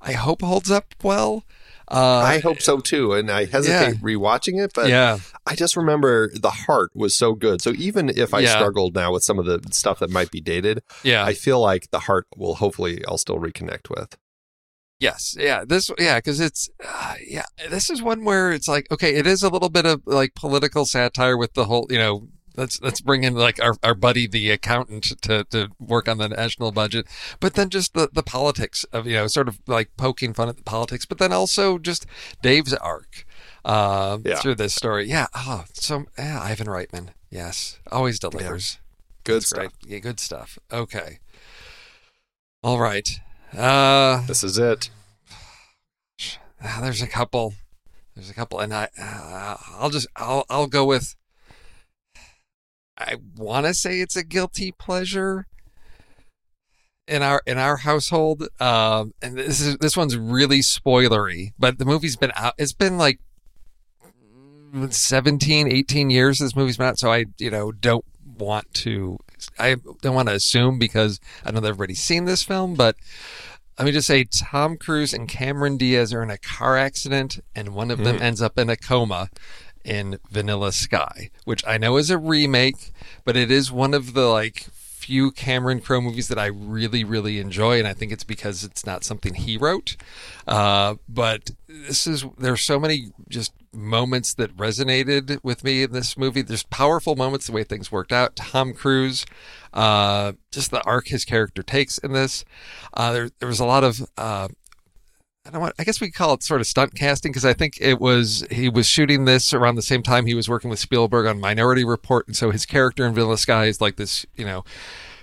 I hope holds up well. Uh, I hope so too, and I hesitate rewatching it, but yeah. I just remember the heart was so good. So even if I Yeah. struggled now with some of the stuff that might be dated, Yeah. I feel like the heart will hopefully I'll still reconnect with. Yes, yeah, this, yeah, because it's, uh, yeah, this is one where it's like, okay, it is a little bit of like political satire with the whole, you know, let's let's bring in like our, our buddy the accountant to to work on the national budget, but then just the the politics of you know, sort of like poking fun at the politics, but then also just Dave's arc uh, Yeah. through this story. Yeah, oh, so yeah, Ivan Reitman, yes, always delivers. Good That's stuff. great. Yeah, good stuff. Okay, all right. Uh, This is it. There's a couple. There's a couple, and I, uh, I'll just, I'll, I'll go with. I want to say it's a guilty pleasure in our in our household, um, and this is this one's really spoilery. But the movie's been out. It's been like 17, 18 years. This movie's been out, so I, you know, don't want to. I don't want to assume because I know that everybody's seen this film, but let me just say Tom Cruise and Cameron Diaz are in a car accident and one of them ends up in a coma. In Vanilla Sky, which I know is a remake, but it is one of the like few Cameron Crowe movies that I really, really enjoy, and I think it's because it's not something he wrote. Uh, but this is there's so many just moments that resonated with me in this movie. There's powerful moments the way things worked out. Tom Cruise, uh, just the arc his character takes in this. Uh, there there was a lot of. I guess we call it sort of stunt casting because I think it was he was shooting this around the same time he was working with Spielberg on Minority Report, and so his character in Vanilla Sky is like this, you know,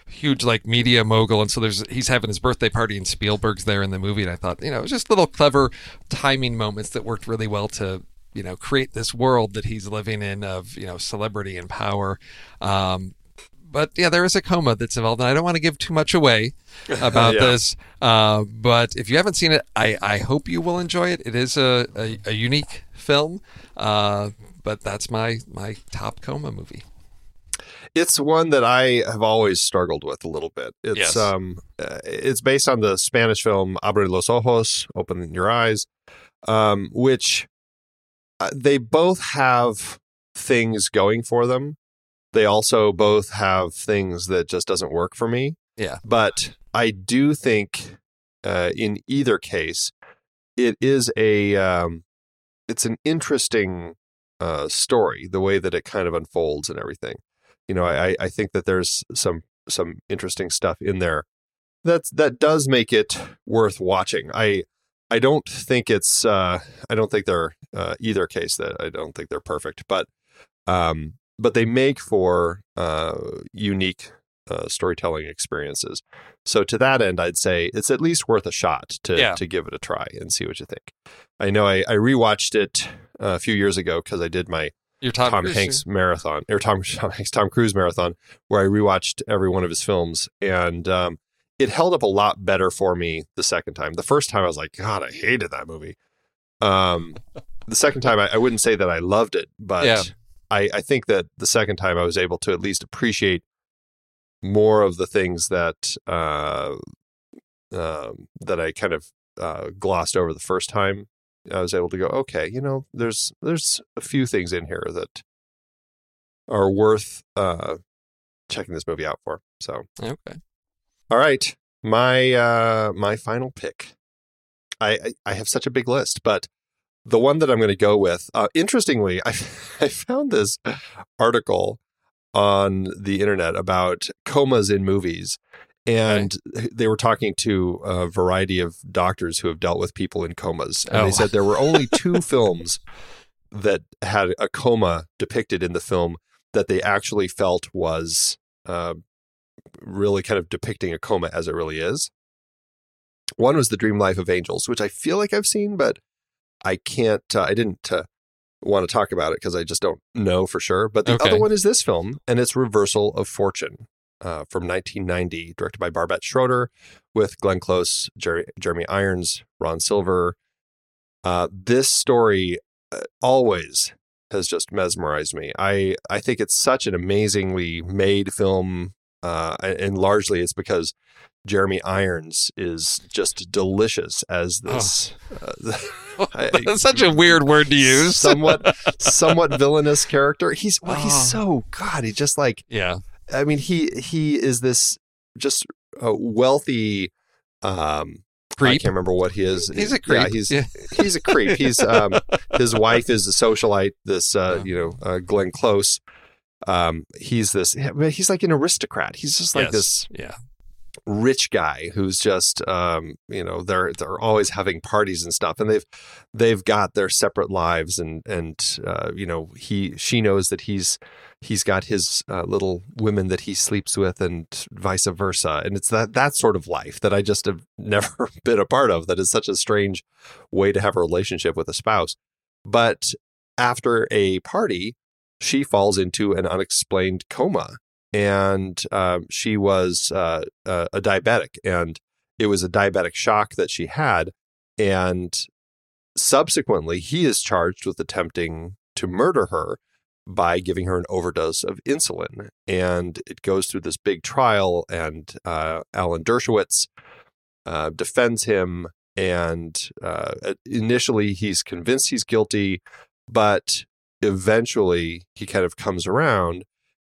huge like media mogul, and so there's he's having his birthday party and Spielberg's there in the movie, and I thought you know it was just little clever timing moments that worked really well to you know create this world that he's living in of you know celebrity and power. Um, but yeah, there is a coma that's involved, and I don't want to give too much away [LAUGHS] about Yeah. this. Uh, but if you haven't seen it, I, I hope you will enjoy it. It is a, a, a unique film, uh, but that's my my top coma movie. It's one that I have always struggled with a little bit. It's Yes. um, uh, it's based on the Spanish film Abre los ojos, Open Your Eyes, um, which uh, they both have things going for them. They also both have things that just doesn't work for me. Yeah. But I do think uh, in either case, it is a um, it's an interesting uh, story, the way that it kind of unfolds and everything. You know, I, I think that there's some some interesting stuff in there that's that does make it worth watching. I I don't think it's uh, I don't think they're uh, either case that I don't think they're perfect, but um, but they make for uh, unique uh, storytelling experiences. So to that end, I'd say it's at least worth a shot to Yeah. to give it a try and see what you think. I know I, I rewatched it uh, a few years ago because I did my Your Tom, Tom Hanks marathon or Tom, [LAUGHS] Tom Hanks Tom Cruise marathon where I rewatched every one of his films and um, it held up a lot better for me the second time. The first time I was like, God, I hated that movie. Um, the second time I, I wouldn't say that I loved it, but Yeah. I, I think that the second time I was able to at least appreciate more of the things that uh, um that I kind of uh, glossed over the first time. I was able to go, okay, you know, there's there's a few things in here that are worth uh, checking this movie out for. So, Okay. all right, my uh, my final pick. I, I I have such a big list, but the one that I'm going to go with, uh, interestingly, I [LAUGHS] I found this article on the internet about comas in movies. And they were talking to a variety of doctors who have dealt with people in comas. And Oh. they said there were only [LAUGHS] two films that had a coma depicted in the film that they actually felt was uh, really kind of depicting a coma as it really is. One was The Dream Life of Angels, which I feel like I've seen, but I can't, uh, I didn't uh, want to talk about it because I just don't know for sure. But the Okay. other one is this film, and it's Reversal of Fortune uh, from 1990, directed by Barbet Schroeder with Glenn Close, Jer- Jeremy Irons, Ron Silver. Uh, this story uh, always has just mesmerized me. I, I think it's such an amazingly made film, uh, and largely it's because Jeremy Irons is just delicious as this. Uh, [LAUGHS] [LAUGHS] I- That's such a weird word to use. somewhat [LAUGHS] somewhat villainous character. He's well, he's Oh. so God. He just like yeah. I mean he he is this just a wealthy. Um, I can't remember what he is. He's a Yeah, creep. he's Yeah. he's a creep. He's um his wife is a socialite. This uh Yeah. you know uh, Glenn Close. Um, he's this. He's like an aristocrat. He's just like Yes. this Yeah. rich guy who's just um you know they're they're always having parties and stuff and they've they've got their separate lives and and uh you know he she knows that he's he's got his uh, little women that he sleeps with and vice versa and it's that that sort of life that I just have [LAUGHS] never been a part of that is such a strange way to have a relationship with a spouse but after a party she falls into an unexplained coma. And um, she was uh, a, a diabetic, and it was a diabetic shock that she had, and subsequently he is charged with attempting to murder her by giving her an overdose of insulin, and it goes through this big trial, and uh, Alan Dershowitz uh, defends him, and uh, initially he's convinced he's guilty, but eventually he kind of comes around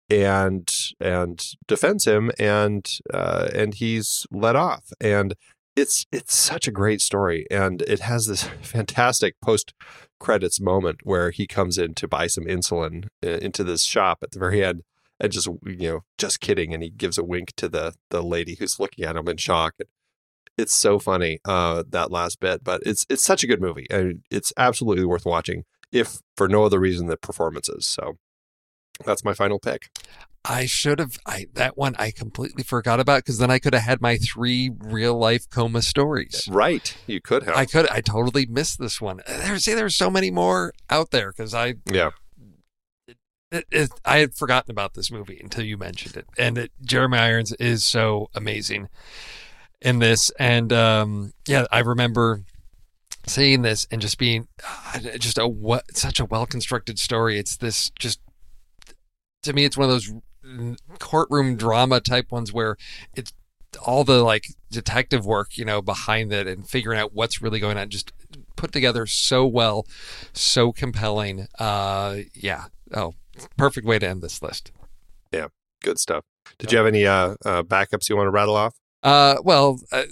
and and defends him and uh, and he's let off. And it's it's such a great story. And it has this [LAUGHS] fantastic post credits moment where he comes in to buy some insulin uh, into this shop at the very end and just you know just kidding. And he gives a wink to the the lady who's looking at him in shock. It's so funny uh that last bit but it's it's such a good movie and it's absolutely worth watching if for no other reason than performances so that's my final pick I should have. I that one I completely forgot about because then I could have had my three real life coma stories. right you could have I could. I totally missed this one. There's see, there's so many more out there because I yeah it, it, I had forgotten about this movie until you mentioned it, and it, Jeremy Irons is so amazing in this. And um, yeah, I remember seeing this and just being uh, just a what such a well constructed story. It's this just to me, it's one of those courtroom drama type ones where it's all the like detective work, you know, behind it and figuring out what's really going on. Just put together so well, so compelling. Uh, yeah. Oh, perfect way to end this list. Yeah good stuff did you have any uh, uh backups you want to rattle off Uh, well, uh,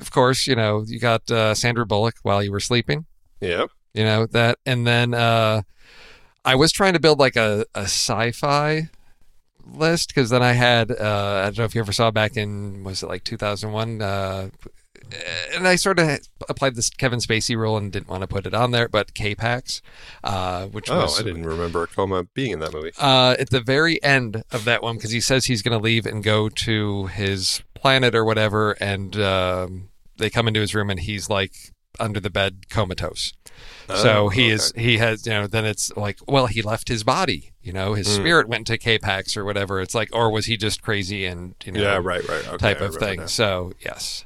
of course, you know, you got uh, Sandra Bullock while you were sleeping. yeah You know that, and then uh, I was trying to build like a, a sci-fi list because then I had uh, I don't know if you ever saw back in was it like 2001, uh, and I sort of applied this Kevin Spacey rule and didn't want to put it on there, but K-Pax, uh, which oh was i didn't remember coma being in that movie uh, at the very end of that one because he says he's going to leave and go to his planet or whatever, and um, they come into his room and he's like under the bed comatose. so Oh, he okay. is he has you know then it's like well he left his body you know his Mm. spirit went to K-Pax or whatever it's like or was he just crazy and you know yeah right right okay, type of thing now. so yes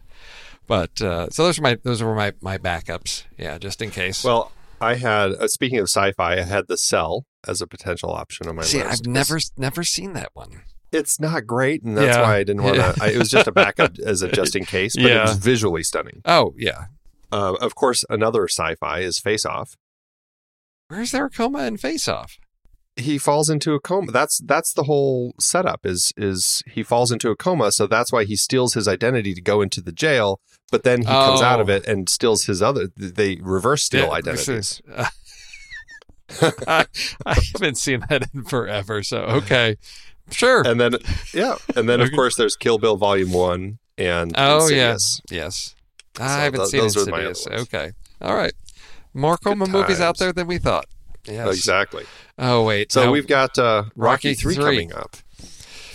but uh, so those are my those were my my backups yeah just in case well i had uh, speaking of sci-fi i had the cell as a potential option on my see list I've never never seen that one it's not great and that's Yeah. why i didn't want to it was just a backup [LAUGHS] as a just in case but it was visually stunning. Oh yeah. Uh, of course another sci-fi is face off. Where's there a coma in Face Off? He falls into a coma. That's that's the whole setup is is he falls into a coma so that's why he steals his identity to go into the jail but then he comes out of Oh. it and steals his other they reverse steal Yeah, identities. [LAUGHS] I, I haven't seen that in forever. So okay, sure. and then yeah and then of course there's kill bill volume one and Oh. Insidious. yes, So I haven't tho- seen those are my Insidious. ones. Okay, all right. More coma movies out times. there than we thought. Yes. exactly Oh wait. so we've got uh rocky, Rocky 3 III. coming up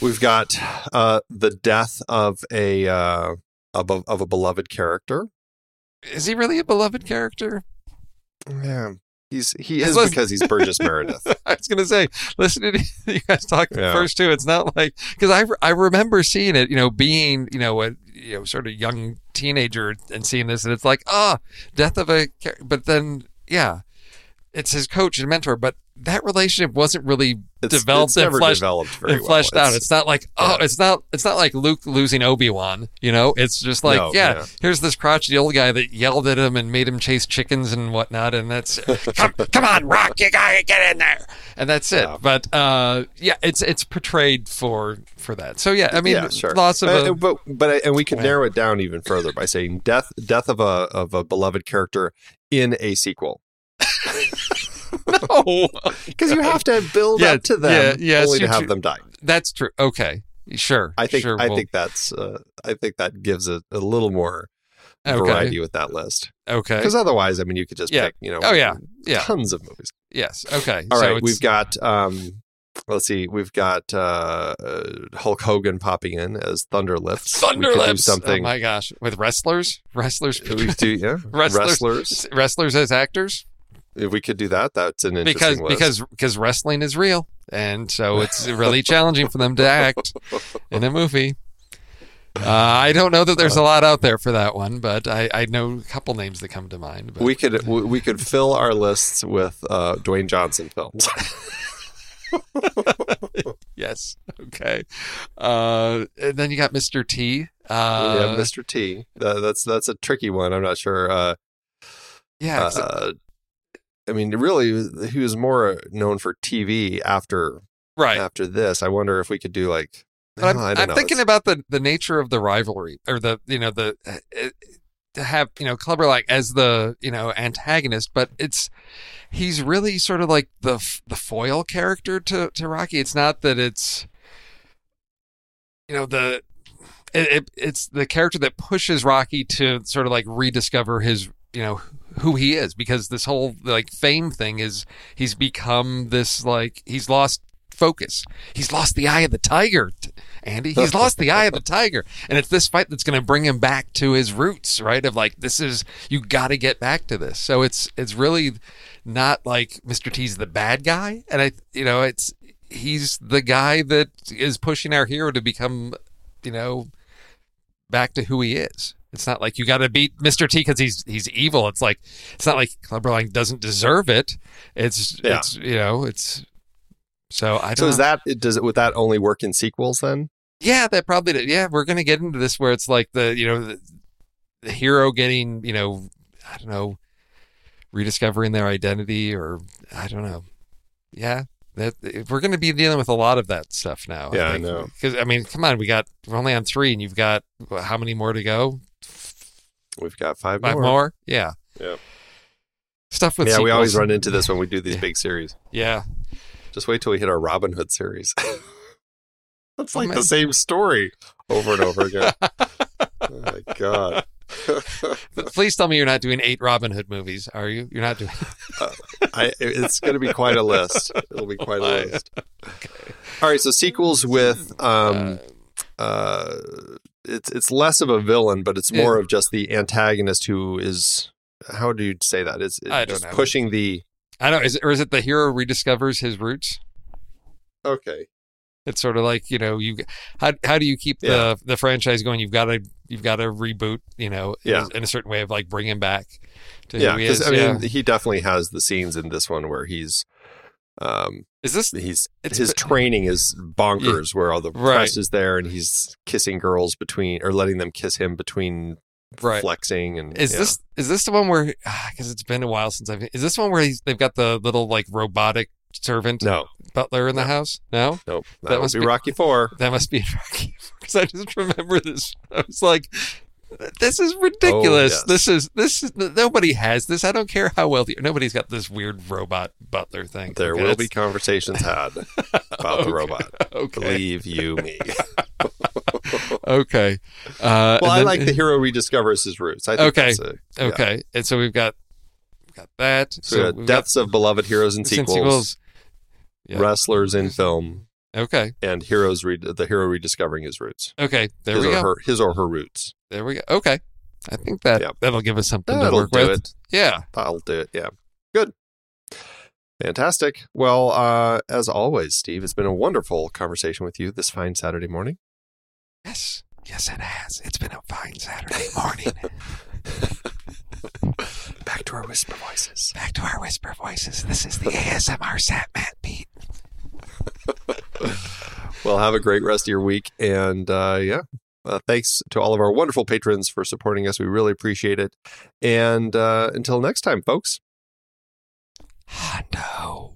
we've got uh the death of a uh of a, of a beloved character is he really a beloved character? yeah he's he is was- because he's burgess [LAUGHS] meredith [LAUGHS] I was gonna say, listening to [LAUGHS] you guys talk Yeah. first two, it's not like because I I remember seeing it, you know, being you know a you know sort of young teenager and seeing this, and it's like ah, death of a, but then yeah, it's his coach and mentor, but that relationship wasn't really it's, developed it's and never fleshed developed very and well. out. It's- It's not like oh, yeah. it's not it's not like Luke losing Obi Wan. You know, it's just like No, yeah, yeah. here's this crotchety old guy that yelled at him and made him chase chickens and whatnot, and that's [LAUGHS] come come on, Rock, you gotta get in there, and that's it. Yeah. But uh, yeah, it's it's portrayed for for that. So yeah, I mean, sure. lots of Uh, uh, but but and we can narrow it down even further by saying death death of a of a beloved character in a sequel [LAUGHS] no, [LAUGHS] because you have to build Yeah, up to them yeah, yes, only to have them die. that's true. Okay, sure. I think sure, I we'll- think that's uh, I think that gives it a little more okay, variety with that list okay. because otherwise I mean you could just Yeah. pick you know Oh, yeah. Yeah. tons of movies. Yes. Okay. All so right, we've got um let's see we've got uh, uh Hulk Hogan popping in as Thunderlips. Thunder we could Lips. something. Oh my gosh, with wrestlers, wrestlers, we do yeah [LAUGHS] Wrestlers. wrestlers. wrestlers as actors. If we could do that, that's an interesting because list. because because wrestling is real, and so it's [LAUGHS] really challenging for them to act in a movie. Uh, I don't know that there's a lot out there for that one, but I, I know a couple names that come to mind. But we could we could fill our lists with uh, Dwayne Johnson films. [LAUGHS] yes, okay. Uh, and then you got Mr. T. we Uh, Mr. T. That's that's a tricky one. I'm not sure. Uh, yeah, uh, I mean, really, he was more known for TV after Right. after this. I wonder if we could do like. I'm, [LAUGHS] I don't I'm thinking It's- about the the nature of the rivalry or the you know the uh, uh, to have you know Clubber like as the you know antagonist, but it's he's really sort of like the the foil character to to Rocky. It's not that it's you know the it, it it's the character that pushes Rocky to sort of like rediscover his you know who he is because this whole like fame thing is he's become this like he's lost focus. He's lost the eye of the tiger, Andy. He's lost the eye of the tiger. And it's this fight that's going to bring him back to his roots, right? Of like this is you got to get back to this. So it's it's really not like Mr. T's the bad guy and I you know, it's he's the guy that is pushing our hero to become, you know, back to who he is. It's not like you got to beat Mr. T because he's he's evil. It's like it's not like Clubber Lang doesn't deserve it. It's Yeah. it's you know it's so I don't. So is know. that it- does it would that only work in sequels then? yeah that probably did. yeah we're gonna get into this where it's like the you know the, the hero getting you know I don't know rediscovering their identity or I don't know yeah that we're gonna be dealing with a lot of that stuff now. Yeah, I know. because I mean come on we got we're only on three and you've got how many more to go We've got five, Five more. more? Yeah. Yeah. Stuff with yeah, we always run into this when we do these Yeah. big series. Yeah. Just wait till we hit our Robin Hood series. [LAUGHS] That's Oh, like man. the same story over and over again. [LAUGHS] oh my god. [LAUGHS] But please tell me you're not doing eight Robin Hood movies, are you? You're not doing. I, it's going to be quite a list. It'll be quite a my. list. All right, so sequels with um uh it's it's less of a villain, but it's more of just the antagonist who is how do you say that? It's, it's I don't know. pushing the I don't know. Is it, or is it the hero rediscovers his roots? okay. It's sort of like you know you how how do you keep Yeah. the the franchise going? You've got to you've got to reboot. You know, in, Yeah. a, in a certain way of like bringing back to Yeah, who he is. I mean yeah. he definitely has the scenes in this one where he's um Is this he's It's his training is bonkers where all the Right. press is there and he's kissing girls between or letting them kiss him between right? flexing and Is yeah. this is this the one where [SIGHS] because it's been a while since I've is this one where he's, they've got the little like robotic servant no butler in the house? No, nope that, That must be be- Rocky Four [LAUGHS] that must be [LAUGHS] Rocky because I just remember this. I was like, "This is ridiculous. Oh, yes. This is this is nobody has this. I don't care how wealthy. Nobody's got this weird robot butler thing. there Okay, will be conversations had [LAUGHS] about the robot Okay, believe you me [LAUGHS] okay. Uh, well I then- like the hero rediscovers his roots I think Okay. that's a, yeah. Okay, and so we've got we've got that. so, got we've deaths of beloved heroes and got some sequels, Yeah. wrestlers in film Okay, and heroes re- the hero rediscovering his roots okay. There his we or go. her his or her roots There we go. Okay, I think that Yeah. that'll give us something to that'll work do with. it Yeah. I'll do it. Yeah. Good. Fantastic. Well, uh, as always, Steve, it's been a wonderful conversation with you this fine Saturday morning. Yes. Yes, it has. It's been a fine Saturday morning. [LAUGHS] [LAUGHS] Back to our whisper voices. Back to our whisper voices. This is the ASMR Sat Matt Pete. Well, have a great rest of your week. And uh, yeah, uh, thanks to all of our wonderful patrons for supporting us. We really appreciate it. And uh, until next time, folks. Hondo.